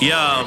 Yo,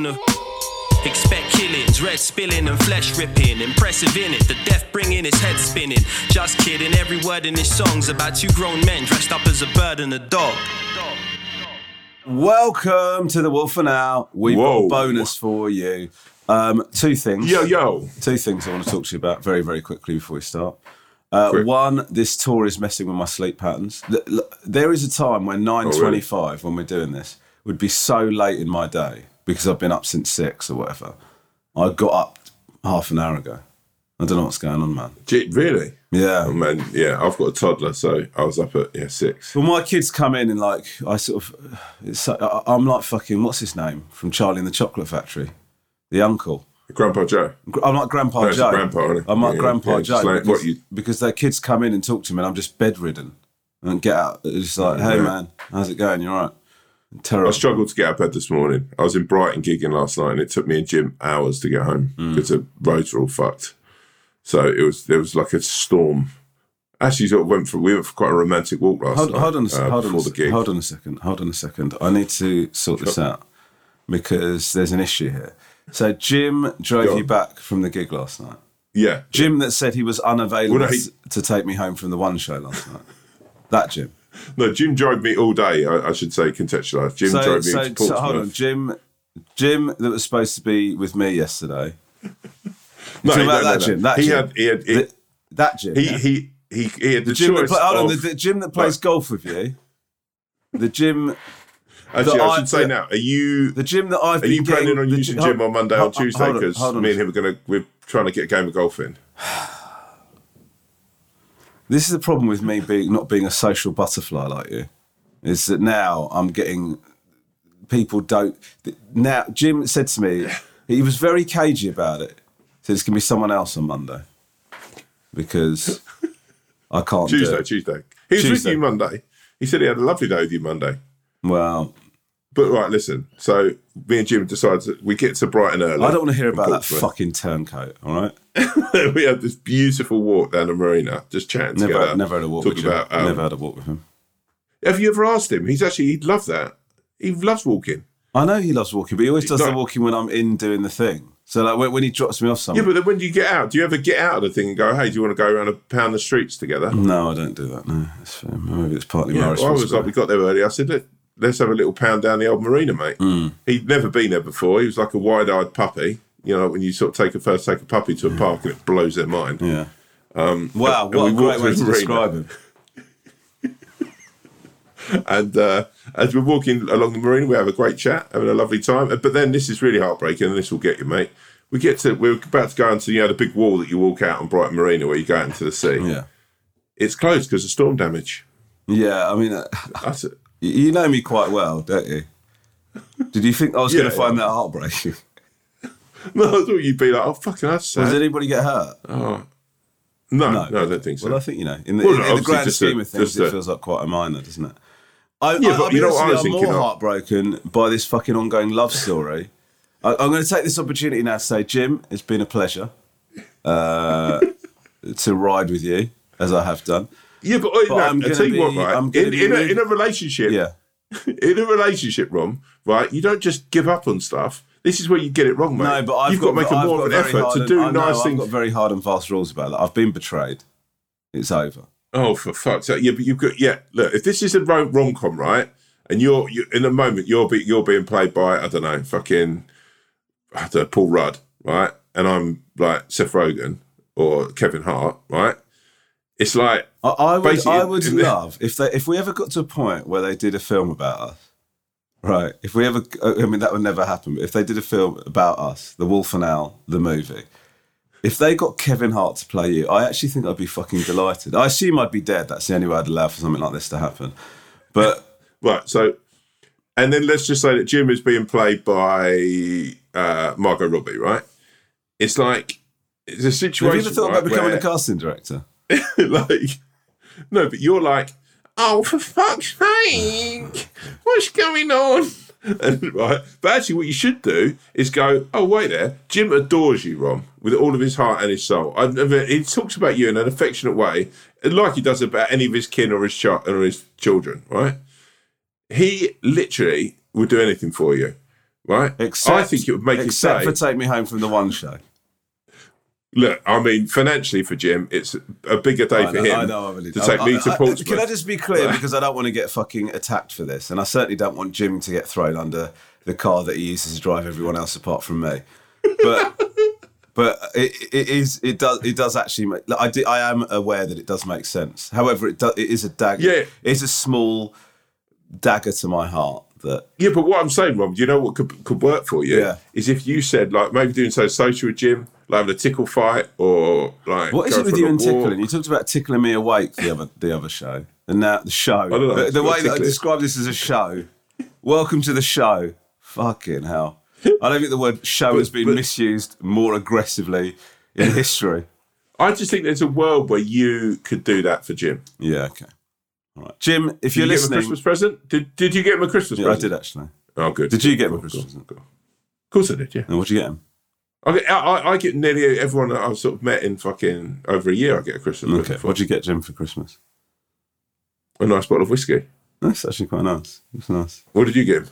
a. Expect killings, red spilling and flesh ripping. Impressive in it, the death bringing his head spinning. Just kidding, every word in his song's about two grown men dressed up as a bird and a dog. Welcome to the Wolf and Owl. We've Whoa. got a bonus for you. Um, two things. Yo, yo. Two things I want to talk to you about very, very quickly before we start. Uh, one, this tour is messing with my sleep patterns. There is a time when Oh, 9.25, when we're doing this, would be so late in my day because I've been up since 6 or whatever. I got up half an hour ago. I don't know what's going on, man. Gee, really? Yeah. Oh, man, yeah, I've got a toddler, so I was up at yeah six. Well, my kids come in and like I sort of, it's, I'm like fucking what's his name from Charlie and the Chocolate Factory, the uncle. Grandpa Joe. I'm like Grandpa No, Joe. Grandpa. I'm like Yeah, Grandpa yeah, Joe like because, you- because their kids come in and talk to me and I'm just bedridden and get out. It's just like, hey Yeah. man, how's it going? You all right? I struggled to get out of bed this morning. I was in Brighton gigging last night, and it took me and Jim hours to get home Mm. because the roads were all fucked. So it was there was like a storm. Actually, sort of went for we went for quite a romantic walk last Hold, night. hold on a second. uh, hold, on a before the second gig. hold on a second. Hold on a second. I need to sort this out because there's an issue here. So Jim drove you back from the gig last night. Yeah, Jim that said he was unavailable Well, no, he- to take me home from the one show last night. That Jim. no, Jim drove me all day. I, I should say contextualised. Jim so, drove me so, into so hold on, Jim. Jim that was supposed to be with me yesterday. no, no, about no, that no. Jim, that he Jim. had he had he, The- that Jim. he, yeah? he he he had the, the Jim that choice play, hold on, of- the, the Jim that plays golf with you. The Jim, Actually, that I I- should say now. Are you the Jim that I've Are been you planning getting- on using Jim- on Monday or Tuesday? Because me and him are going to we're trying to get a game of golf in. This is the problem with me being not being a social butterfly like you. Is that now I'm getting people don't now. Jim said to me he was very cagey about it. He said it's gonna be someone else on Monday because I can't do Tuesday, it. Tuesday. He was Tuesday. with you Monday. He said he had a lovely day with you Monday. Well, But right, listen. So me and Jim decided that we get to Brighton early. I don't want to hear about that fucking turncoat. All right, we had this beautiful walk down the marina, just chatting never, together. never had a walk with about. Um, never had a walk with him. Have you ever asked him? He's actually he'd love that. He loves walking. I know he loves walking, but he always does No. the walking when I'm in doing the thing. So like when, when he drops me off somewhere. Yeah, but then when do you get out, do you ever get out of the thing and go, "Hey, do you want to go around and pound the streets together?" no, I don't do that. No, it's fair. maybe it's partly Yeah, my well, I was like, we got there early. I said, Let, let's have a little pound down the old marina, mate. Mm. He'd never been there before. He was like a wide-eyed puppy. You know, when you sort of take a first take a puppy to a park and it blows their mind. Yeah. Um, wow, and what we a great way to describe him. And uh, as we're walking along the marina, we have a great chat, having a lovely time. But then this is really heartbreaking, and this will get you, mate. We get to we're about to go into you know the big wall that you walk out on Brighton Marina where you go out into the sea. Yeah. It's closed because of storm damage. Yeah, I mean, uh, That's it. you- know me quite well, don't you? Did you think I was going to find yeah. that heartbreaking? No, I thought you'd be like, oh fucking that's sad. Does anybody get hurt? no, no, no I don't think so. Well, I think, you know, in the, Well, in, in the grand just a- scheme of things, it a- feels like quite a minor, doesn't it? I, Yeah, I, but I'll you be know what I was thinking more heartbroken by this fucking ongoing love story. I, I'm going to take this opportunity now to say, Jim, it's been a pleasure uh, to ride with you as I have done. Yeah, but, uh, But no, I'm gonna tell you what, be- right? I'm In, be in, a, in a relationship, Yeah, in a relationship, Rom, right? You don't just give up on stuff. This is where you get it wrong, mate. no, but I've you've got, got, to make a I've more of an effort to and- do nice I've things. got very hard and fast rules about that. I've been betrayed. It's over. Oh, for fuck's sake! Yeah, but you've got yeah. Look, if this is a rom com, right, and you're, you in the moment you're be, you're being played by I don't know, fucking I don't know, Paul Rudd, right, and I'm like Seth Rogen or Kevin Hart, right. It's like I, I would, I would love if they if we ever got to a point where they did a film about us, right? If we ever, I mean, that would never happen. But if they did a film about us, The Wolf and Owl, the movie, if they got Kevin Hart to play you, I actually think I'd be fucking delighted. I assume I'd be dead. That's the only way I'd allow for something like this to happen. But right. So, and then let's just say that Jim is being played by uh, Margot Robbie, right? It's like it's a situation. have you ever thought right, about becoming where- a casting director? like, no, but you're like, oh, for fuck's sake, what's going on? And, right, but actually, what you should do is go, oh, wait there, Jim adores you, Rom, with all of his heart and his soul. I've never, he talks about you in an affectionate way, like he does about any of his kin or his child or his children, right? He literally would do anything for you, right? I think it would make you except say, for take me home from the one show. Look, I mean, financially for Jim, it's a bigger day I for know, him I know, I really to take I- me to Portsmouth. Can I just be clear because I don't want to get fucking attacked for this, and I certainly don't want Jim to get thrown under the car that he uses to drive everyone else apart from me. But but it, it is it does it does actually make. I do, I am aware that it does make sense. However, it does it is a dagger. Yeah. it's a small dagger to my heart that Yeah, but what I'm saying, Rob, do you know what could, could work for you? Yeah. Is if you said, like, maybe doing so social with Jim, like having a tickle fight or like. What is it with you and walk. tickling? You talked about tickling me awake the other the other show, and now the show. know, The, the way that I describe this as a show. Welcome to the show. Fucking hell! I don't think the word show has been but- misused more aggressively in history. I just think there's a world where you could do that for Jim. Yeah. Okay. All right, Jim. If Did you're you get him a listening, Christmas present? Did Did you get him a Christmas present? I did actually. Oh, good. Did you get him a Christmas present? Of course I did. Yeah. And what'd you get him? I get, I, I- get nearly everyone that I've sort of met in fucking over a year. I get a Christmas Okay. present What'd you get Jim for Christmas? a nice bottle of whiskey. That's actually quite nice. It's nice. What did you get him?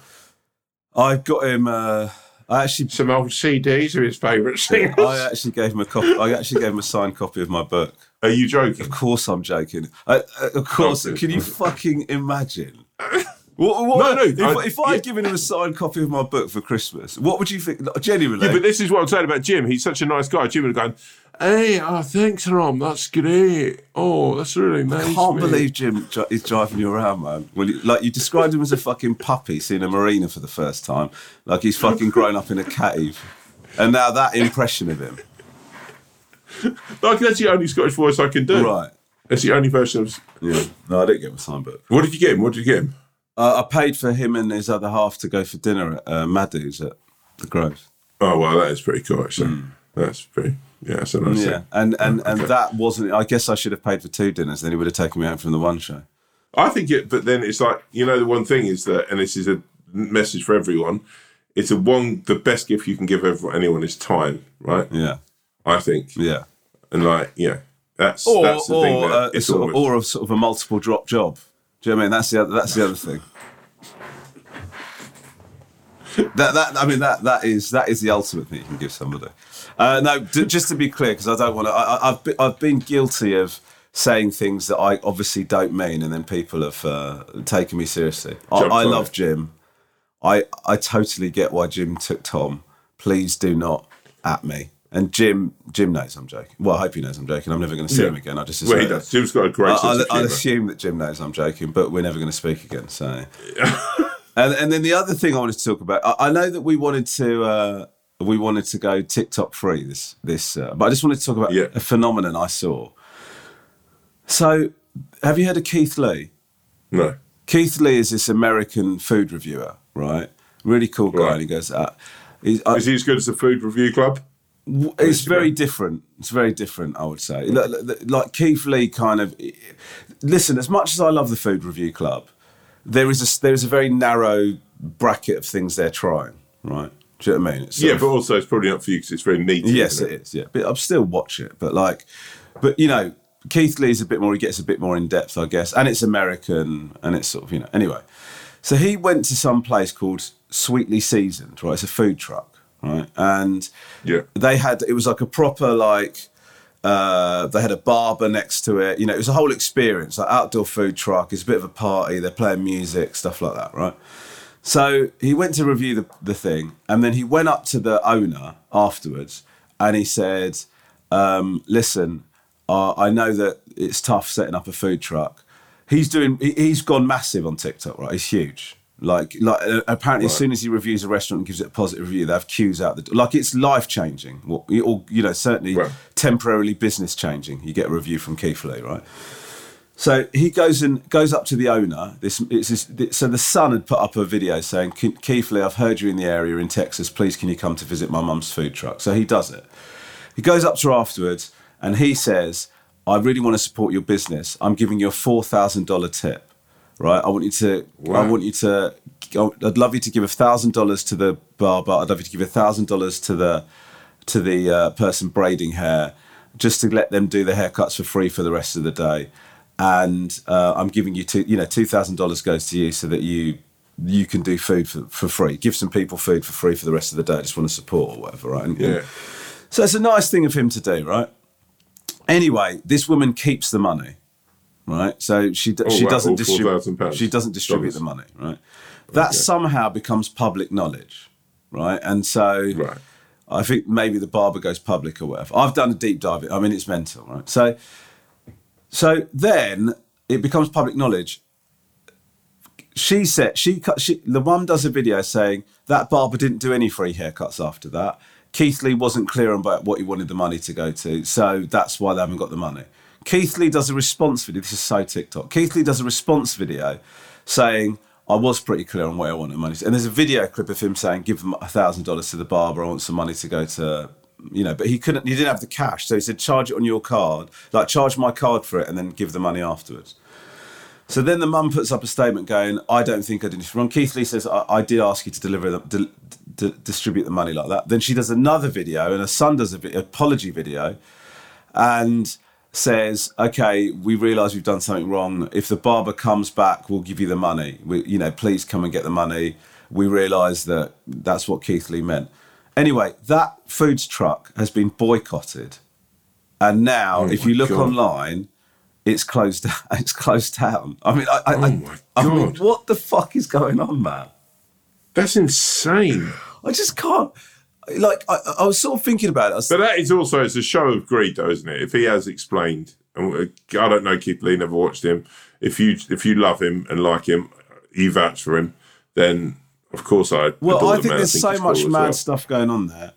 I got him. Uh, I actually Some old CDs of his favourite singers. I actually gave him a copy. I actually gave him a signed copy of my book. Are you joking? Of course, I'm joking. I, uh, of course, can you fucking imagine? What, what, No, no, If, I- if I'd yeah. given him a signed copy of my book for Christmas, what would you think? Genuinely, Yeah, but this is what I'm saying about Jim. He's such a nice guy. Jim would have gone, Hey, oh, thanks, Rom. That's great. Oh, that's really nice. I can't mate." believe Jim is driving you around, man. Well, you, like you described him as a fucking puppy seeing a marina for the first time, like he's fucking grown up in a cave, and now that impression of him, Like, that's the only Scottish voice I can do. right? That's the only version of. Yeah. No, I didn't get my sign book. What did you get him? What did you get him? Uh, I paid for him and his other half to go for dinner at uh, at the Grove. Oh, well, that is pretty cool, actually. That's pretty. Yeah, that's a nice. Yeah, thing. and and and okay. that wasn't. I guess I should have paid for two dinners. Then he would have taken me home from the one show. I think it, but then it's like, you know, the one thing is that, and this is a message for everyone, it's a one, the best gift you can give everyone, anyone is time, right? Yeah, I think. yeah. And like, yeah, that's, Or that's the thing or, that uh, it's sort of, or a sort of a multiple drop job. Do you know what I mean? That's the other, that's the other thing. that that I mean that that is that is the ultimate thing you can give somebody. Uh, no, d- just to be clear, because I don't want to. I've been, I've been guilty of saying things that I obviously don't mean, and then people have uh, taken me seriously. I, I love it. Jim. I I totally get why Jim took Tom. Please do not at me. And Jim Jim knows I'm joking. Well, I hope he knows I'm joking. I'm never going to see Yeah. him again. I just well, he assume- does. Jim's got a great I- sense I'll, of I'll assume that Jim knows I'm joking, but we're never going to speak again. So, and and then the other thing I wanted to talk about, I, I know that we wanted to uh, we wanted to go TikTok free this this, uh, but I just wanted to talk about Yeah. a phenomenon I saw. So, have you heard of Keith Lee? No. Keith Lee is this American food reviewer, right? Really cool guy, Right. and he goes. Uh, he's, I, Is he as good as the Food Review Club? It's very different. It's very different, I would say. Like, Keith Lee kind of. Listen, as much as I love the Food Review Club, there is a there is a very narrow bracket of things they're trying, right? Do you know what I mean? Yeah, of- but also it's probably not for you because it's very meaty. Yes, isn't it is. Yeah, but I'll still watch it. But like, but you know, Keith Lee's a bit more. He gets a bit more in depth, I guess, and it's American, and it's sort of you know. Anyway, so he went to some place called Sweetly Seasoned. Right, it's a food truck, right, and Yeah. they had it was like a proper like. Uh, they had a barber next to it. You know, it was a whole experience. Like outdoor food truck. It's a bit of a party. They're playing music, stuff like that, right? So he went to review the, the thing, and then he went up to the owner afterwards, and he said, um, "Listen, uh, I know that it's tough setting up a food truck. He's doing. He, he's gone massive on TikTok, right? He's huge. Like, like uh, apparently, as soon as he reviews a restaurant and gives it a positive review, they have queues out the door. Like, it's life changing, or, or you know, certainly Right. temporarily business changing. You get a review from Keith Lee, right? So he goes and goes up to the owner. This, it's this, so the son had put up a video saying, "Ke- "Keith Lee, I've heard you in the area in Texas. Please, can you come to visit my mum's food truck?" So he does it. He goes up to her afterwards and he says, "I really want to support your business. I'm giving you a four thousand dollar tip. Right? I want you to. I want you to, I'd love you to give a thousand dollars to the barber. I'd love you to give a thousand dollars to the to the uh, person braiding hair, just to let them do the haircuts for free for the rest of the day. And uh, I'm giving you two, you know, two thousand dollars goes to you so that you you can do food for, for free. Give some people food for free for the rest of the day. I just want to support or whatever, right? And- Yeah. So it's a nice thing of him to do, right? Anyway, this woman keeps the money, right? So she d- Oh, she wow, doesn't distribute she doesn't distribute dollars. the money, right? That somehow becomes public knowledge, right? And so Right. I think maybe the barber goes public or whatever. I've done a deep dive. I mean, it's mental, right? So, so then it becomes public knowledge. She said she cut. She, the mum does a video saying that barber didn't do any free haircuts after that. Keith Lee wasn't clear about what he wanted the money to go to, so that's why they haven't got the money. Keith Lee does a response video. This is so TikTok. Keith Lee does a response video saying, I was pretty clear on where I wanted money. to-" And there's a video clip of him saying, give them a thousand dollars to the barber. I want some money to go to, you know, but he couldn't, he didn't have the cash. So he said, charge it on your card, like charge my card for it and then give the money afterwards. So then the mum puts up a statement going, I don't think I did this wrong. Keith Lee says, I, I did ask you to deliver the, di- di- distribute the money like that. Then she does another video and her son does a vi- apology video and says, "Okay, we realise we've done something wrong. If the barber comes back, we'll give you the money. We, you know, please come and get the money. We realise that that's what Keith Lee meant." Anyway, that foods truck has been boycotted, and now, oh if Oh my you look God. online, it's closed. It's closed down. I mean, I, I, Oh I- I mean, what the fuck is going on, man? That's insane. I just can't. Like, I, I was sort of thinking about it. But that is also it's a show of greed, though, isn't it? If he has explained, and I don't know Keith Lee, never watched him. If you if you love him and like him, you vouch for him, then of course I. Well, I think there's he's so much as mad well. stuff going on there.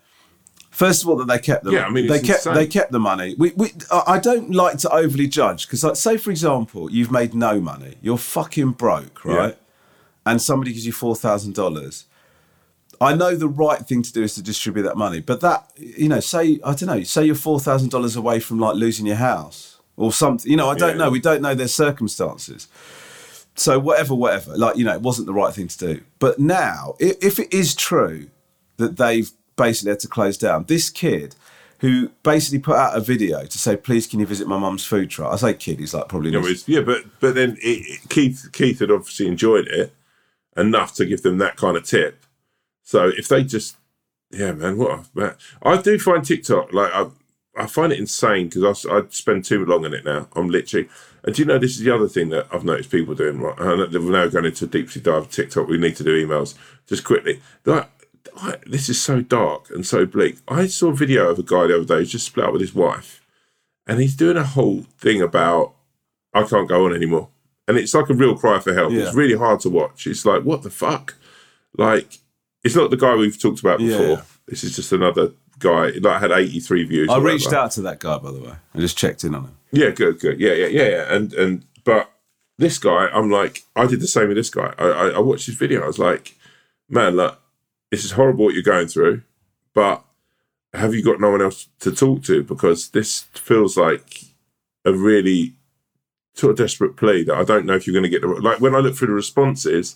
First of all, that they kept the Yeah, I mean, they kept insane. they kept the money. We, we I I don't like to overly judge because, like, say for example, you've made no money, you're fucking broke, right? And somebody gives you four thousand dollars. I know the right thing to do is to distribute that money, but that you know, say I don't know, say you're four thousand dollars away from like losing your house or something. You know, I don't Yeah. know. We don't know their circumstances so whatever, whatever, like you know, it wasn't the right thing to do. But now, if it is true that they've basically had to close down, this kid who basically put out a video to say, "Please, can you visit my mum's food truck?" I say kid, he's like probably but, yeah, but but then it, it- Keith Keith had obviously enjoyed it enough to give them that kind of tip. So if they just, yeah, man, what a. I do find TikTok like I I find it insane because I, I spend too long on it now. I'm literally. And do you know this is the other thing that I've noticed people doing? Right, and we're now going into deep sea dive TikTok. We need to do emails just quickly. Like, I, this is so dark and so bleak. I saw a video of a guy the other day who's just split up with his wife, and he's doing a whole thing about I can't go on anymore. And it's like a real cry for help. Yeah. It's really hard to watch. It's like, what the fuck? Like, it's not the guy we've talked about before. yeah. This is just another guy. Like, had 83 views. I reached whatever. out to that guy by the way. I just checked in on him. Yeah, good, good. Yeah, yeah, yeah, yeah. And, and, but this guy, I'm like, I did the same with this guy. I, I, I watched his video. I was like, man, look, this is horrible what you're going through, but have you got no one else to talk to? Because this feels like a really sort of desperate plea that I don't know if you're going to get the like when I look through the responses,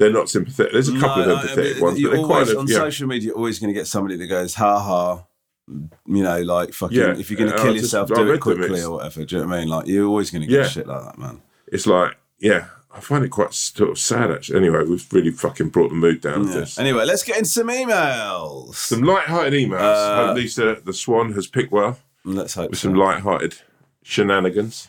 they're not sympathetic. There's a couple No, of I empathetic mean, ones, but they're always, kind on yeah. social media. You're always going to get somebody that goes, "Ha ha." You know, like fucking. Yeah, if you're going to kill just- yourself, do it quickly or whatever. Do you know what I mean? Like you're always going to get Yeah. shit like that, man. It's like yeah, I find it quite sort of sad actually. Anyway, we've really fucking brought the mood down. with Yeah. This. Anyway, let's get in some emails. Some light-hearted emails. Uh, Hope Lisa the Swan has picked well Let's hope with so. some light-hearted shenanigans.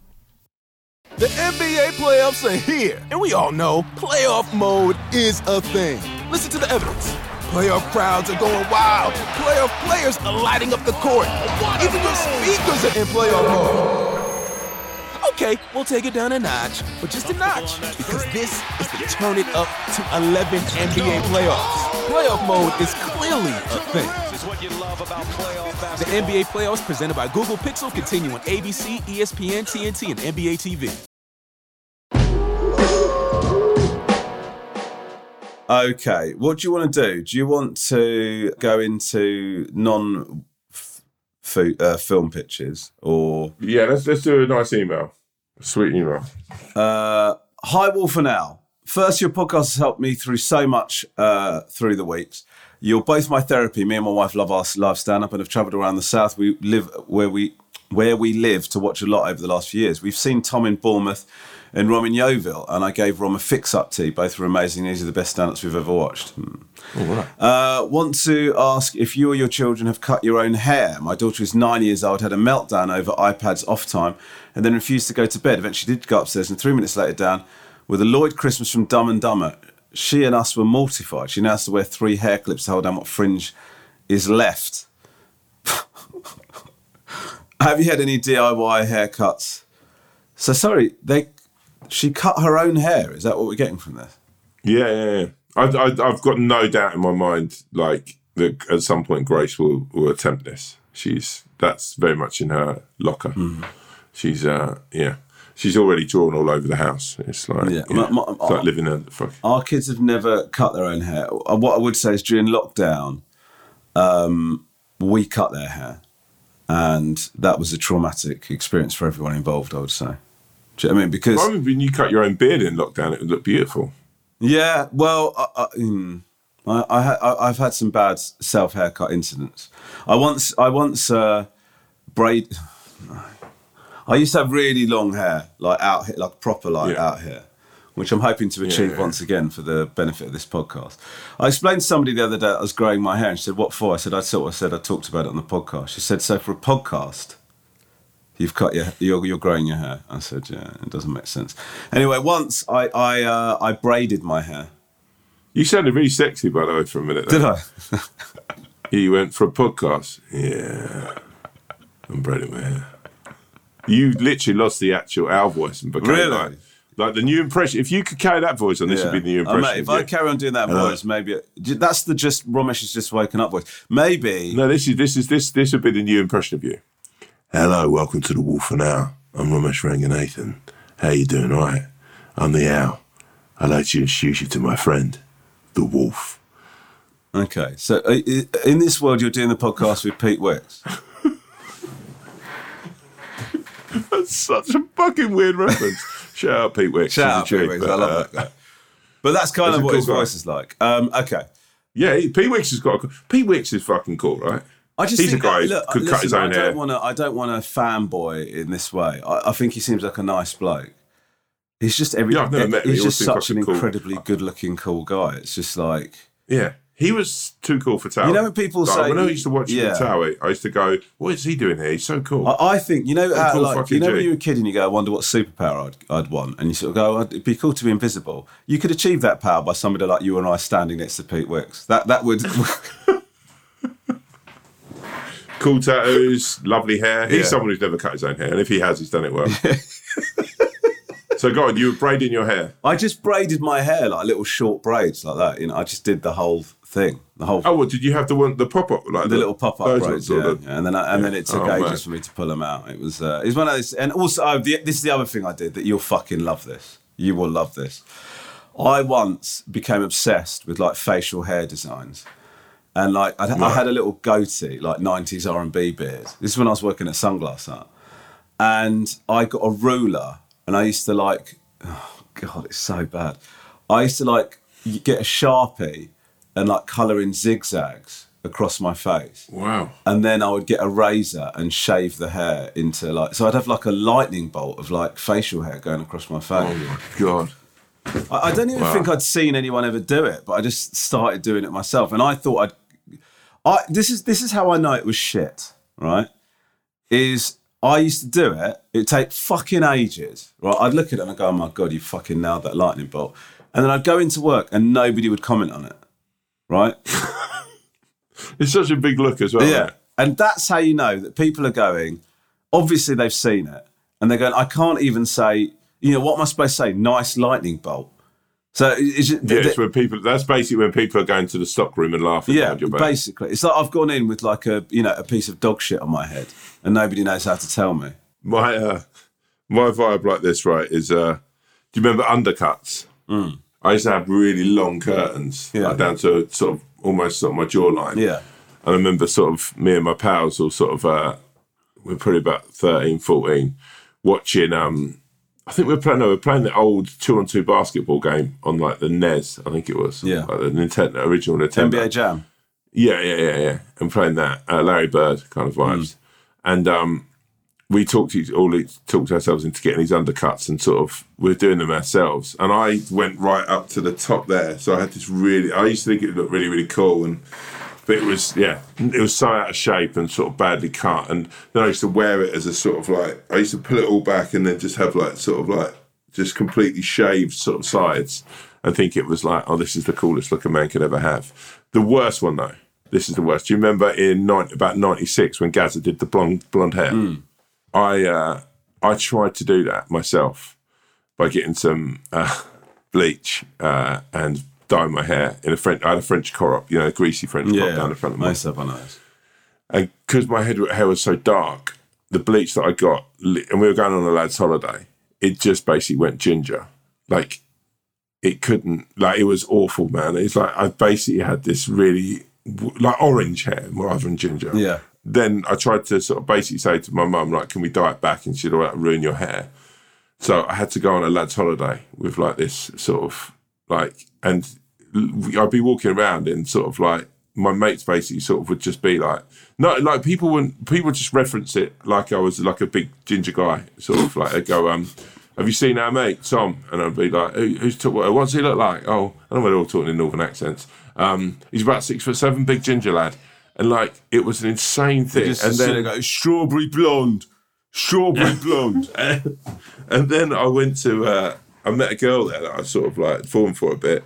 The NBA playoffs are here, and we all know playoff mode is a thing. Listen to the evidence. Playoff crowds are going wild. Playoff players are lighting up the court. Even your speakers are in playoff mode. Okay, we'll take it down a notch, but just a notch, because this is the turn it up to 11 NBA playoffs. Playoff mode is clearly a thing. The NBA playoffs presented by Google Pixel continue on ABC, ESPN, TNT, and NBA TV. Okay, what do you want to do? Do you want to go into non f- fo- uh, film pitches or Yeah, let's let's do a nice email, a sweet email. uh, hi Wolf and Al? First, your podcast has helped me through so much uh, through the weeks. You're both my therapy. Me and my wife love our live stand up and have travelled around the south. We live where we where we live to watch a lot over the last few years. We've seen Tom in Bournemouth and Rom in Yeovil, and I gave Rom a fix up tea. Both were amazing. These are the best stand ups we've ever watched. Hmm. Uh, want to ask if you or your children have cut your own hair. My daughter is nine years old, had a meltdown over iPad's off time, and then refused to go to bed. Eventually, did go upstairs, and three minutes later, down with a Lloyd Christmas from Dumb and Dumber. She and us were mortified. She now has to wear three hair clips to hold down what fringe is left. have you had any DIY haircuts? So sorry, they. She cut her own hair. Is that what we're getting from this? Yeah, yeah, yeah. I, I, I've got no doubt in my mind, like that at some point Grace will will attempt this. She's that's very much in her locker. Hmm. She's uh, yeah, she's already drawn all over the house. It's like Yeah. yeah, My- my- it's like living in a fuck. Our kids have never cut their own hair. Uh, What I would say is during lockdown, um, we cut their hair, and that was a traumatic experience for everyone involved. I would say. Do you know what I mean? Because I remember when you cut your own beard in lockdown; it would look beautiful. Yeah, well, I, I, mm, I, I, I, I've had some bad self haircut incidents. I once, I once uh, braid. I used to have really long hair, like out here, like proper, like Yeah. out here, which I'm hoping to achieve yeah. once again for the benefit of this podcast. I explained to somebody the other day I was growing my hair, and she said, "What for?" I said, "I sort of said I talked about it on the podcast." She said, "So for a podcast." You've cut your you're, you're growing your hair. I said, yeah, it doesn't make sense. Anyway, once I I uh, I braided my hair. You sounded really sexy, by the way, for a minute. Did there. I? You went for a podcast. Yeah, I'm braiding my hair. You literally lost the actual Al voice and became Really? like, like the new impression. If you could carry that voice on, this would be the new Oh, impression. mate, if I carry on doing that Hello. voice, maybe that's the just Romesh has just woken up voice. Maybe No, this is this is this this would be the new impression of you. Hello, welcome to the Wolf and Owl. I'm Romesh Ranganathan. How you doing? All right. I'm the Owl. I'd like to introduce you to my friend, the Wolf. Okay, so uh, in this world, you're doing the podcast with Pete Wicks. That's such a fucking weird reference. Shout out Pete Wicks. Shout out Pete but, I love uh, that guy. But that's kind of what cool his guy. voice is like. Um, okay, Yeah, Pete Wicks has got. A, Pete Wicks is fucking cool, right? I just he's think a guy look, could listen, cut his own I hair. don't want to. I don't want to fanboy in this way. I, I think he seems like a nice bloke. He's just every. Yeah, I've never met him. He's He just such an cool- incredibly good-looking, cool guy. It's just like Yeah, he was too cool for TOWIE. You know when people Like, say- when I used to watch Yeah. TOWIE, I used to go, "What is he doing here? He's so cool." I, I think you know how cool like you know when you're a kid and you go, I wonder what superpower I'd, I'd want, and you sort of go, oh, it'd be cool to be invisible. You could achieve that power by somebody like you and I standing next to Pete Wicks. That that would. cool tattoos, lovely hair. He's Yeah. someone who's never cut his own hair, and if he has, he's done it well. so, go on. You were braiding your hair. I just braided my hair like little short braids like that. You know, I just did the whole thing, the whole Oh, well, did you have the one, the pop up, like the little pop up those braids, ones, yeah. the- Yeah, and then I, and then it took Oh, ages man. for me to pull them out. It was uh, it was one of those, and also oh, the, this is the other thing I did that you'll fucking love this. You will love this. I once became obsessed with like facial hair designs. And like I, I had a little goatee, like '90s R&B beard. This is when I was working at Sunglass Hut, and I got a ruler, and I used to like, oh god, it's so bad. I used to like get a sharpie and like colour in zigzags across my face, Wow. and then I would get a razor and shave the hair into like. So I'd have like a lightning bolt of like facial hair going across my face. Oh my god. I, I don't even Wow. think I'd seen anyone ever do it, but I just started doing it myself, and I thought I'd. I this is this is how I know it was shit. Right? Is I used to do it. It'd take fucking ages. Right? I'd look at it and I'd go, "Oh my god, you fucking nailed that lightning bolt," and then I'd go into work and nobody would comment on it. Right? It's such a big look as well. Yeah. And that's how you know that people are going, obviously they've seen it. And they're going, I can't even say, you know, what am I supposed to say? Nice lightning bolt. So is it, Yeah, it's when people. That's basically when people are going to the stock room and laughing yeah, your basically. It's like I've gone in with like a, you know, a piece of dog shit on my head and nobody knows how to tell me. my uh, my vibe like this, right, is uh, do you remember undercuts? I used to have really long curtains, Mm. Yeah. like down to sort of almost sort of my jawline. Yeah. And I remember sort of me and my pals all sort of uh, we we're probably about 13, 14, watching um I think we're playing no, we were playing the old two on two basketball game on like the NES, I think it was. Yeah. Like the Nintendo original Nintendo. NBA Jam. Yeah, yeah, yeah, yeah. And playing that uh, Larry Bird kind of vibes, and um, we talked to all talked ourselves into getting these undercuts, and sort of we're doing them ourselves. And I went right up to the top there, so I had this really. I used to think it looked really, really cool, and but it was yeah, it was so out of shape and sort of badly cut. And then I used to wear it as a sort of like I used to pull it all back and then just have like sort of like just completely shaved sort of sides and think it was like, oh, this is the coolest look a man could ever have. The worst one though, this is the worst. Do you remember in 90, about '96 when Gazza did the blonde blonde hair? I uh, I tried to do that myself by getting some uh, bleach uh, and dyeing my hair in a French. I had a French crop, you know, a greasy French crop Yeah. down the front of my Most of on those. and because my head hair was so dark, the bleach that I got, and we were going on a lad's holiday, it just basically went ginger. Like it couldn't, like it was awful, man. It's like I basically had this really like orange hair rather than ginger. Yeah. Then I tried to sort of basically say to my mum, like, can we dye it back? And she'd all ruin your hair. So I had to go on a lad's holiday with like this sort of like, and I'd be walking around and sort of like my mates basically sort of would just be like, no, like people wouldn't, people would just reference it like I was like a big ginger guy, sort of like they go, um, have you seen our mate Tom? And I'd be like, Who, who's what what's he look like? Oh, I know they're all talking in northern accents. Um, he's about six foot seven, big ginger lad, and like it was an insane thing. And then there and go, strawberry blonde, strawberry blonde. and then I went to uh, I met a girl there that I sort of like formed for a bit,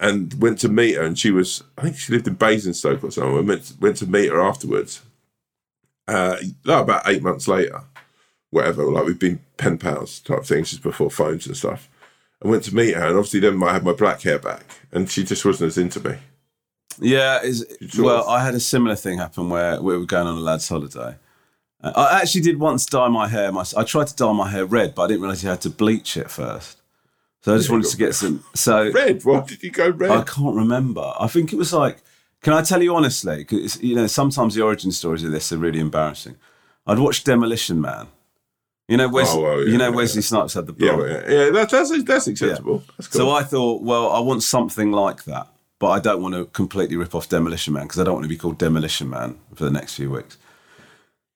and went to meet her, and she was I think she lived in Basingstoke or something. I went to, went to meet her afterwards. Uh, about eight months later, whatever. Like we've been pen pals type thing. Just before phones and stuff. I went to meet her, and obviously then I had my black hair back, and she just wasn't as into me. Yeah, is well, of. I had a similar thing happen where we were going on a lad's holiday. Uh, I actually did once dye my hair. My, I tried to dye my hair red, but I didn't realize you had to bleach it first. So I just wanted to get some. So Red? Why did you go red? I can't remember. I think it was like. Can I tell you honestly? Because you know sometimes the origin stories of this are really embarrassing. I'd watched Demolition Man. You know, Wes- Oh, well, yeah, you know yeah, Wesley Snipes had the yeah, blonde. yeah, yeah. That, that's that's acceptable. That's cool. So I thought, well, I want something like that. but I don't want to completely rip off Demolition Man because I don't want to be called Demolition Man for the next few weeks.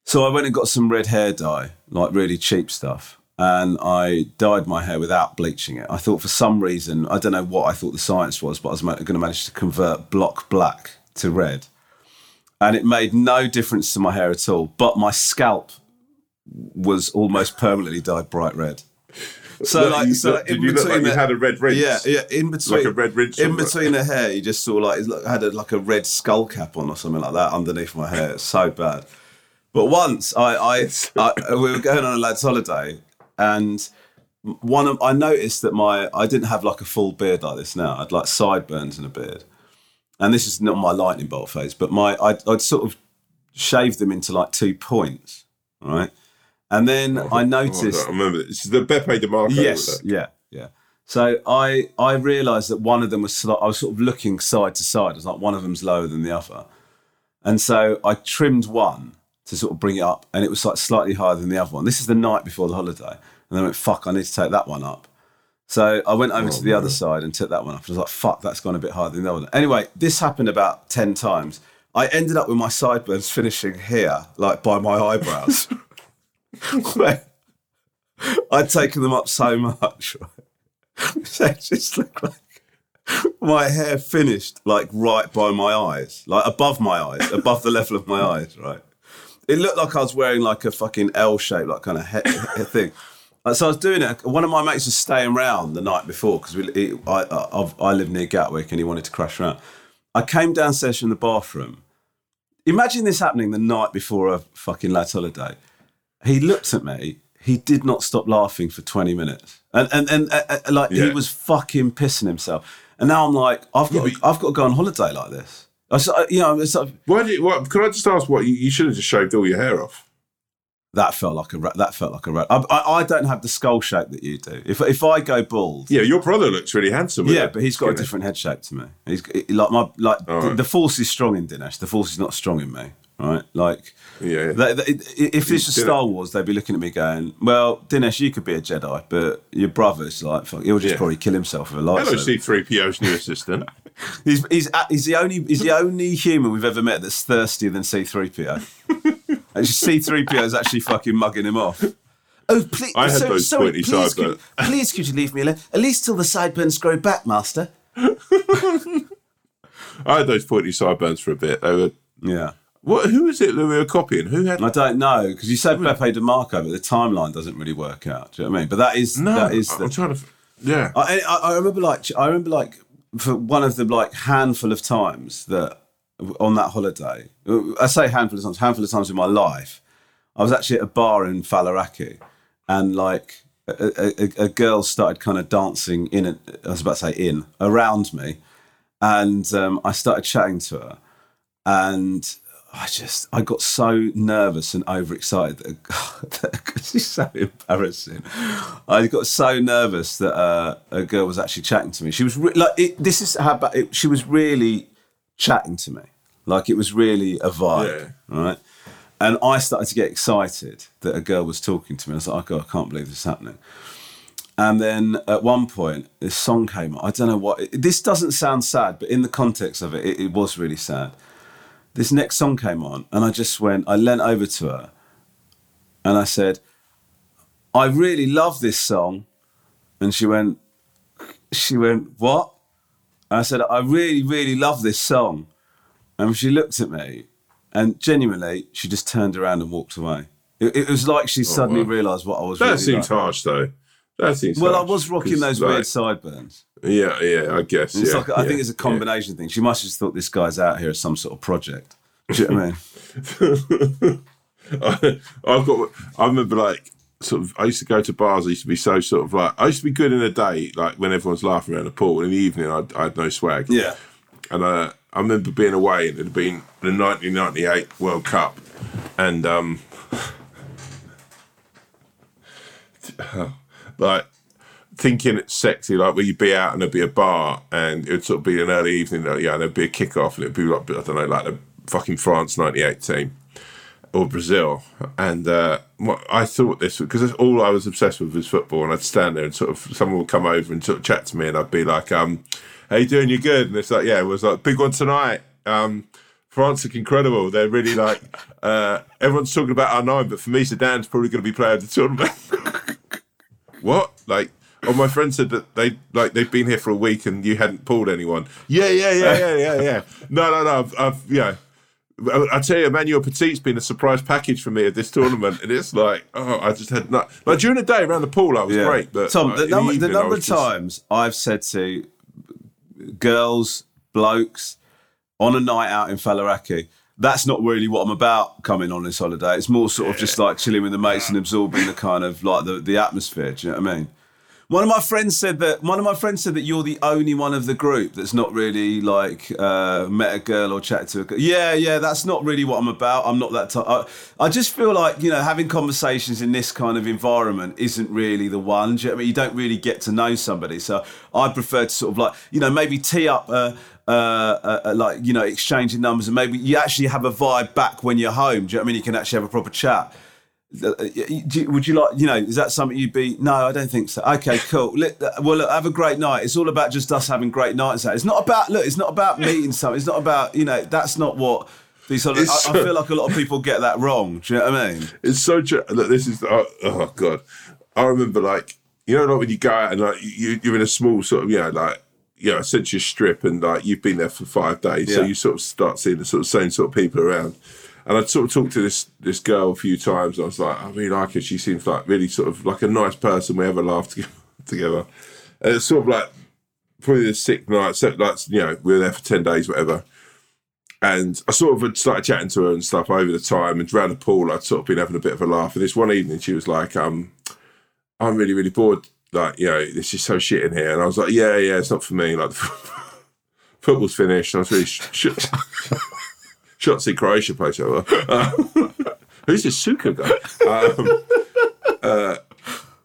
So I went and got some red hair dye, like really cheap stuff, and I dyed my hair without bleaching it. I thought for some reason, I don't know what I thought the science was, but I was going to manage to convert block black to red. And it made no difference to my hair at all, but my scalp was almost permanently dyed bright red. So like, you- so in you look between like you had a red rinse? Yeah, yeah. In between, Like a red rinse In between the hair, you just saw like it had a, like a red skull cap on or something like that underneath my hair. It's so bad. But once I, I, I, we were going on a lads' holiday, and one of I noticed that my I didn't have like a full beard like this now. I'd like sideburns and a beard, and this is not my lightning bolt phase, but my I'd, I'd sort of shaved them into like two points, right? And then oh, I oh, noticed I remember this is the Beppe di Marco. Yes, yeah, yeah. So I I realised that one of them was I was sort of looking side to side. It's like one of them's lower than the other, and so I trimmed one to sort of bring it up, and it was like slightly higher than the other one. This is the night before the holiday, and then I went fuck, I need to take that one up. So I went over oh, to the other side and took that one up. I was like, fuck, that's gone a bit higher than the other one. Anyway, this happened about 10 times. I ended up with my sideburns finishing here, like by my eyebrows. Where I'd taken them up so much, right? They just look like my hair finished like right by my eyes, like above my eyes, above the level of my eyes, right? It looked like I was wearing like a fucking L shape, like kind of he- he- thing. Uh, So I was doing it. One of my mates was staying around the night before because we—I I, I live near Gatwick and he wanted to crash around. I came downstairs from the bathroom. Imagine this happening the night before a fucking lad's holiday. He looked at me. He did not stop laughing for 20 minutes. And, and, and uh, uh, like, he was fucking pissing himself. And now I'm like, I've got, Yeah, but- I've got to go on holiday like this. I you know, Why did? What? Can I just ask? What you, you should have just shaved all your hair off. that felt like a ra- that felt like a ra- I, I, I don't have the skull shape that you do. If if I go bald, Yeah, your brother looks really handsome. yeah, it. but he's got a different head shape to me. He's he- like my like All the, right. the force is strong in Dinesh. The force is not strong in me. Right? Like, Yeah, yeah. they- they- if this was Star Wars, they'd be looking at me going, "Well, Dinesh, you could be a Jedi, but your brother's like, fuck, he'll just Yeah. probably kill himself with a lightsaber." Hello. C-3PO's new assistant. He's he's a- he's the only he's the only human we've ever met that's thirstier than C3PO. Actually, C3PO is actually fucking mugging him off. Oh, please! I had so- those sorry, pointy please, could, please, could you leave me alone? At least till the sideburns grow back, Master. I had those pointy sideburns for a bit. They were. Yeah, What? Who was it that we were copying? Who had? I don't know because you said Beppe di Marco, but the timeline doesn't really work out. Do you know what I mean? But that is No, that is I'm the, trying to. Yeah. I, I, I remember like I remember like for one of the like handful of times that on that holiday, I say handful of times, handful of times in my life, I was actually at a bar in Faliraki, and like a, a, a girl started kind of dancing in. A, I was about to say in around me, and um, I started chatting to her, and I just I got so nervous and overexcited that it's so embarrassing. I got so nervous that uh, a girl was actually chatting to me. She was re- like, it, "This is how bad." It, she was really chatting to me, like it was really a vibe, right? And I started to get excited that a girl was talking to me. I was like, "Oh God, I can't believe this is happening." And then at one point, this song came. I don't know what. This doesn't sound sad, but in the context of it, it, it was really sad. This next song came on, and I just went. I leant over to her, and I said, "I really love this song." And she went, "She went what?" And I said, "I really, really love this song." And she looked at me, and genuinely, she just turned around and walked away. It, it was like she oh, suddenly wow. realised what I was. That really seems like. harsh, though. That seems. Well, I was rocking those like, weird sideburns. Yeah, yeah. I guess. It's yeah, like I yeah, think it's a yeah. combination thing. She must have just thought this guy's out here as some sort of project. Do you know what I mean? I, I've got. I remember like sort of. I used to go to bars. I used to be so sort of like. I used to be good in the day, like when everyone's laughing around the pool. In the evening, I, I had no swag. Yeah. And uh, I remember being away, and it had been the 1998 World Cup, and um, like thinking it's sexy, like where you'd be out and there'd be a bar, and it'd sort of be an early evening, yeah, and there'd be a kick off, and it'd be like I don't know, like the fucking France '98 team or Brazil, and uh, I thought this because all I was obsessed with was football, and I'd stand there and sort of someone would come over and sort of chat to me, and I'd be like, um, how you doing? You good? And it's like, yeah, it was like big one tonight. Um, France look incredible. They're really like uh, everyone's talking about our nine, but for me, Zidane's probably going to be player of the tournament. what? Like, oh, my friend said that they like they've been here for a week and you hadn't pulled anyone. Yeah, yeah, yeah, yeah, yeah, yeah. No, no, no. I've, I've yeah. I tell you, Emmanuel Petit's been a surprise package for me at this tournament, and it's like, oh, I just had not like during the day around the pool, I was Yeah. great, but Tom, like, the in number, the evening, I number of just- times I've said to girls, blokes, on a night out in Faliraki, that's not really what I'm about coming on this holiday. It's more sort of just like chilling with the mates and absorbing the kind of like the, the atmosphere. Do you know what I mean? One of my friends said that one of my friends said that you're the only one of the group that's not really like uh, met a girl or chatted to a girl. Yeah, yeah, that's not really what I'm about. I'm not that type. I, I just feel like you know having conversations in this kind of environment isn't really the one. Do you know what I mean? You don't really get to know somebody, so I prefer to sort of like you know maybe tee up. Uh, uh, uh, uh, like you know, exchanging numbers, and maybe you actually have a vibe back when you're home. Do you know what I mean? You can actually have a proper chat. Uh, you- Would you like, you know, is that something you'd be? No, I don't think so. Okay, cool. Let- Well, look, have a great night. It's all about just us having great nights. out. It's not about look. It's not about meeting someone. It's not about you know. That's not what these. Sort of, I, I feel like a lot of people get that wrong. Do you know what I mean? It's so true. Look, this is oh, oh god. I remember like you know like when you go out and like you you're in a small sort of you know like you know essentially strip and like you've been there for five days, so you sort of start seeing the sort of same sort of people around. And I'd sort of talked to this this girl a few times. I was like, I really like her. She seems like really sort of like a nice person. We ever laughed together. together. And it's sort of like probably the sixth night. So like you know we were there for ten days, whatever. And I sort of had started chatting to her and stuff over the time. And around the pool, I'd sort of been having a bit of a laugh. And this one evening, she was like, um, I'm really, really bored. Like, you know, this is so shit in here. And I was like, yeah, yeah, it's not for me. Like, football's finished. I was really sh- sh- shot to see Croatia play each other. Uh, who's this Suker guy? Um, uh,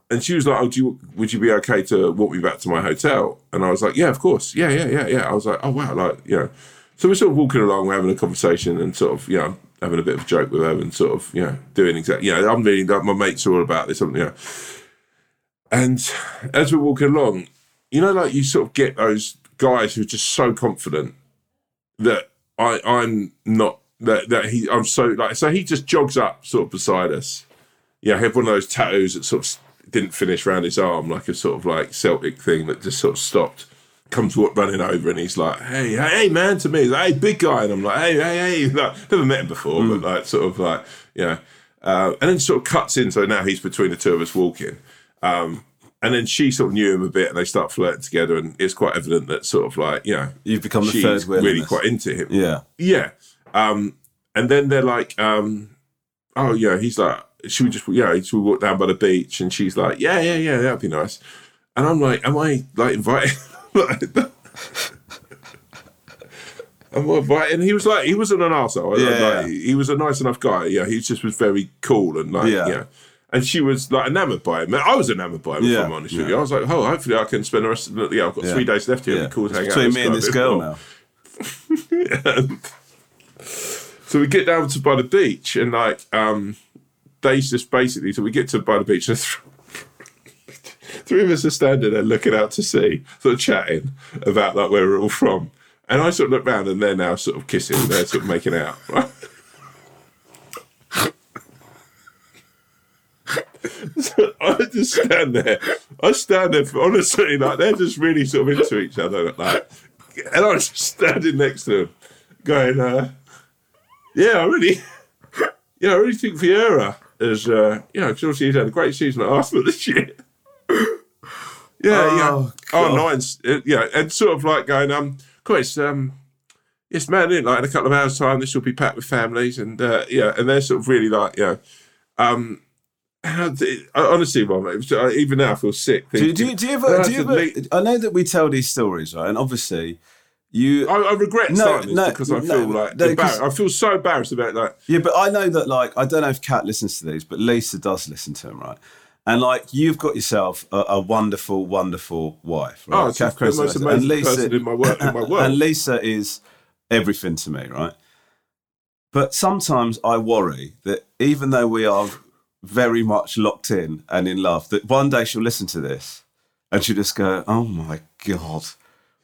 and she was like, "Oh, do you, would you be okay to walk me back to my hotel?" And I was like, "Yeah, of course. Yeah, yeah, yeah, yeah." I was like, "Oh wow!" Like, you know. So we're sort of walking along, we're having a conversation, and sort of, you know, having a bit of a joke with her, and sort of, you know, doing exactly. You know, I'm really like my mates are all about this, you know. And as we're walking along, you know, like you sort of get those guys who are just so confident that I, I'm not that that he I'm so like so he just jogs up sort of beside us. Yeah, he had one of those tattoos that sort of didn't finish around his arm, like a sort of like Celtic thing that just sort of stopped. Comes running over and he's like, "Hey, hey, hey, man!" To me, he's like, "Hey, big guy," and I'm like, "Hey, hey, hey!" Like, never met him before, but like, sort of like, you know, uh, and then sort of cuts in. So now he's between the two of us walking, um, and then she sort of knew him a bit, and they start flirting together, and it's quite evident that sort of like, you know, You've become the she's third wheel really quite into him. Yeah. Yeah. Um, and then they're like, um, oh yeah, he's like, should we just, yeah, should we walk down by the beach? And she's like, yeah, yeah, yeah, that'd be nice. And I'm like, am I like invited? am I invited? And he was like, he wasn't an arsehole. Yeah. Like, he was a nice enough guy. Yeah, he just was very cool and like, Yeah. yeah. And she was like enamored by him. I was enamored by him. If Yeah. I'm honest with you, I was like, "Oh, hopefully I can spend the rest of the. Yeah, I've got Yeah. three days left here. Yeah. It'd be cool to hang It's out. between with me and this girl now. So we get down to by the beach and like um Dave's just basically so we get to by the beach and three of us are standing there looking out to sea, sort of chatting about like where we're all from. And I sort of look round and they're now sort of kissing, they're sort of making out. Right? so I just stand there. I stand there for honestly, like they're just really sort of into each other. Like and I was just standing next to them, going, uh, yeah, I really, yeah, I really think Vieira is, uh, you know, 'cause obviously he's had a great season at Arsenal this year. yeah, yeah. Oh, Oh, God. nice. Uh, yeah, and sort of like going, um, quite, um, yes, man, in like in a couple of hours' time, this will be packed with families, and uh, yeah, and they're sort of really like, you know, um, I, honestly, it uh, even now I feel sick. Do, you- thinking- do, you- do you I ever? Do you ever? leave- I know that we tell these stories, right? And obviously, you. I, I regret No, no, because I no, feel like no, I feel so embarrassed about like Yeah, but I know that, like, I don't know if Kat listens to these, but Lisa does listen to them, right? And like, you've got yourself a, a wonderful, wonderful wife, right? Oh, Kath the most amazing person in my wor- in my world. and Lisa is everything to me, right? But sometimes I worry that even though we are very much locked in and in love, that one day she'll listen to this and she'll just go, "Oh my god."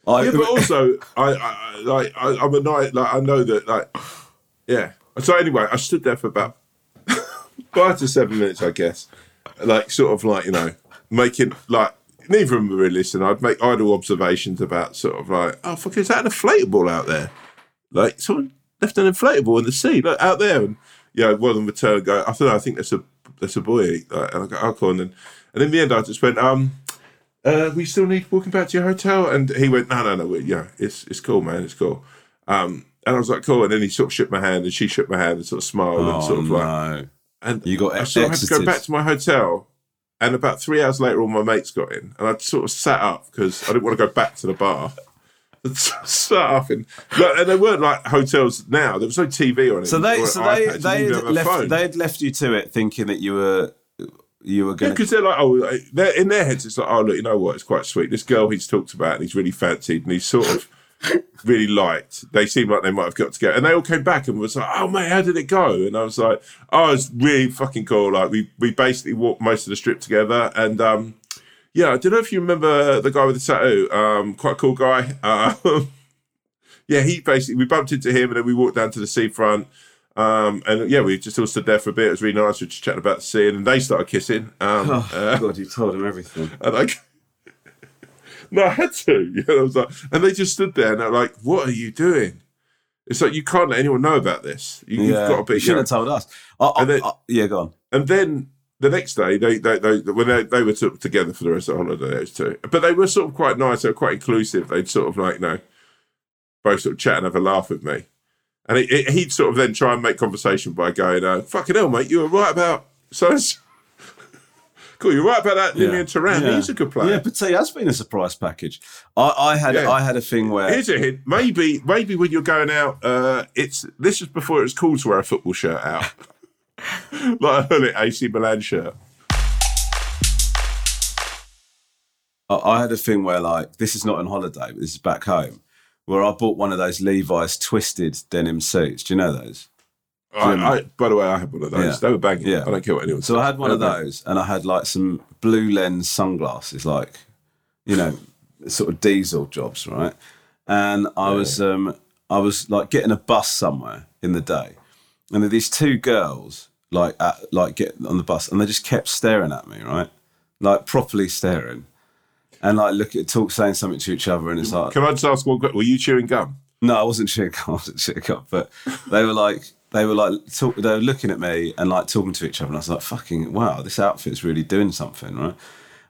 I, Yeah, but also, I, I like I, I'm a night like I know that like yeah. So anyway, I stood there for about five to seven minutes, I guess, like sort of like you know making like neither of them were really listening. I'd make idle observations about sort of like oh fuck, is that an inflatable out there? Like someone left an inflatable in the sea, like out there, and yeah, one of them would turn and go, I don't know, I think that's a that's a buoy, like, and I got oh, cool. and then and in the end, I just went um uh, we still need walking back to your hotel. And he went, no, no, no, yeah, it's it's cool, man, it's cool. Um, and I was like, cool. And then he sort of shook my hand, and she shook my hand and sort of smiled and oh, sort of like, and You got I sort of had to go back to my hotel. And about three hours later, all my mates got in, and I sort of sat up because I didn't want to go back to the bar. sat up and, they weren't like hotels now. There was no TV or anything. So they, so they, they had left, they had left you to it, thinking that you were, you were Yeah, going because they're like, oh, they're in their heads. It's like, oh, look, you know what? It's quite sweet. This girl he's talked about and he's really fancied and he's sort of really liked. They seem like they might have got together, and they all came back and was like, oh mate, how did it go? And I was like, oh, it's really fucking cool. Like we we basically walked most of the strip together, and um, yeah, I don't know if you remember the guy with the tattoo. Um, quite a cool guy. Um, yeah, he basically we bumped into him and then we walked down to the seafront. Um, and yeah, we just all stood there for a bit. It was really nice. We were just chatting about the sea, and they started kissing. Um, uh, Oh, God, you told him everything. and I, no, I had to. You know, I was like, and they just stood there and they're like, "What are you doing?" It's like you can't let anyone know about this. You, Yeah, You've got to be. you you shouldn't have told us. I, I, then- I- yeah, go on. And then the next day, they, they, they when they, they were together for the rest of the holiday, those two. But they were sort of quite nice. They were quite inclusive. They'd sort of like, you know, both sort of chat and have a laugh with me. And he, he- he'd sort of then try and make conversation by going, uh, "Fucking hell, mate, you were right about so." Cool, you're right about that. Lilian Thuram, Yeah. he's a good player. Yeah, but see, has been a surprise package. I, I had, Yeah. I had a thing where Here's a hint. Maybe, maybe when you're going out, uh, it's this is before it was cool to wear a football shirt out, like a Gullit AC Milan shirt. I, I had a thing where like this is not on holiday, but this is back home, where I bought one of those Levi's twisted denim suits. Do you know those? I, I, by the way, I had one of those. Yeah. They were banging. Yeah. I don't care what anyone So says. I had one of They were those, and I had like some blue lens sunglasses, like you know, sort of diesel jobs, right? And I was, um, I was like getting a bus somewhere in the day, and there these two girls like at, like get on the bus, and they just kept staring at me, right? Like properly staring, and like look at talk, saying something to each other, and it's like, Can I just ask one? Were you chewing gum? no, I wasn't chewing gum. I wasn't chewing gum, but they were like, they were like, talk, they were looking at me and like talking to each other, and I was like, fucking wow, this outfit's really doing something, right?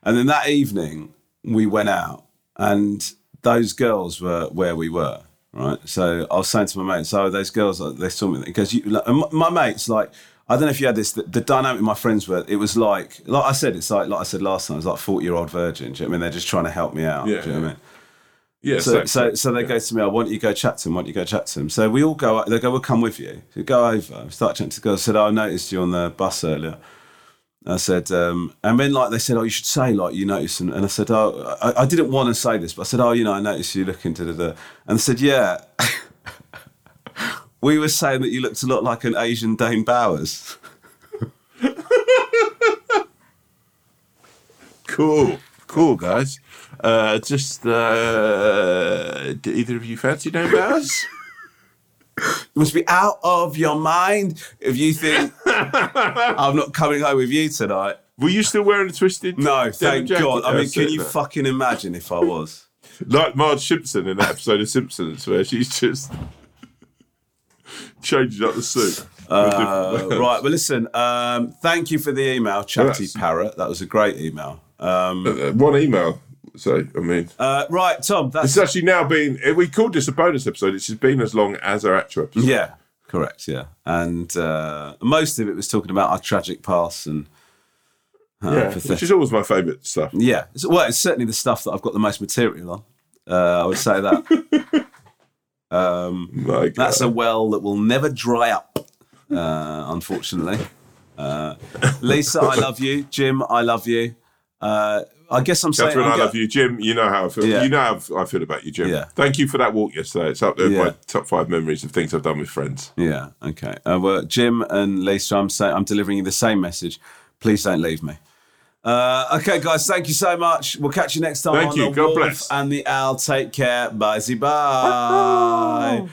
And then that evening we went out, and those girls were where we were, right? So I was saying to my mates, "Oh, those girls, they saw me." Because you, like, my mates, like, I don't know if you had this. The, the dynamic my friends were, it was like, like I said, it's like, like I said last time, it was like forty-year-old virgin. Do you know what I mean? They're just trying to help me out. Yeah, do you know what I yeah. mean? Yeah. So, so, so they go to me. I want you to go chat to him. Want you to go chat to him? So we all go. They go. We'll come with you. So go over. Start chatting to the girls. Said, oh, I noticed you on the bus earlier. I said, um, and then like they said, oh, you should say like you noticed, and, and I said, oh, I, I didn't want to say this, but I said, oh, you know, I noticed you looking to the, and they said, yeah. we were saying that you looked a lot like an Asian Dane Bowers. cool, cool, guys. Uh, just uh, do either of you fancy Dane Bowers? You must be out of your mind if you think I'm not coming home with you tonight. Were you still wearing a twisted? No, thank jacket? God. I mean, can you fucking imagine if I was? like Marge Simpson in that episode of Simpsons where she's just changing up the suit? Uh, right, well, listen, um, thank you for the email, Chatty Yes. Parrot. That was a great email. Um, Uh, one email. So I mean, uh, right, Tom, it's that's. actually now been. We called this a bonus episode. It's just been as long as our actual episode. Yeah, correct, yeah. And uh, most of it was talking about our tragic past and. uh, Yeah, pathetic- which is always my favourite stuff. Yeah, it's, well, it's certainly the stuff that I've got the most material on. Uh, I would say that. um, That's a well that will never dry up, uh, unfortunately. Uh, Lisa, I love you. Jim, I love you. Uh, I guess I'm saying. Catherine, I'm I love you. Jim, you know how I feel. Yeah. You know how I feel about you, Jim. Yeah. Thank you for that walk yesterday. It's up there Yeah. my top five memories of things I've done with friends. Yeah. Okay. Uh, well, Jim and Lisa, I'm saying I'm delivering you the same message. Please don't leave me. Uh, okay, guys, thank you so much. We'll catch you next time Thank on you. the God Wolf bless. and the Owl. Take care. Bye, bye.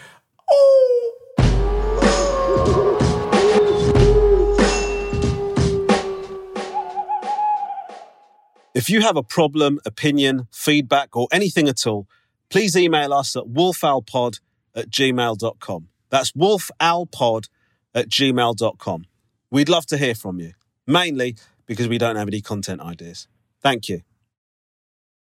If you have a problem, opinion, feedback, or anything at all, please email us at wolfowlpod at gmail.com. That's wolfowlpod at gmail.com. We'd love to hear from you, mainly because we don't have any content ideas. Thank you.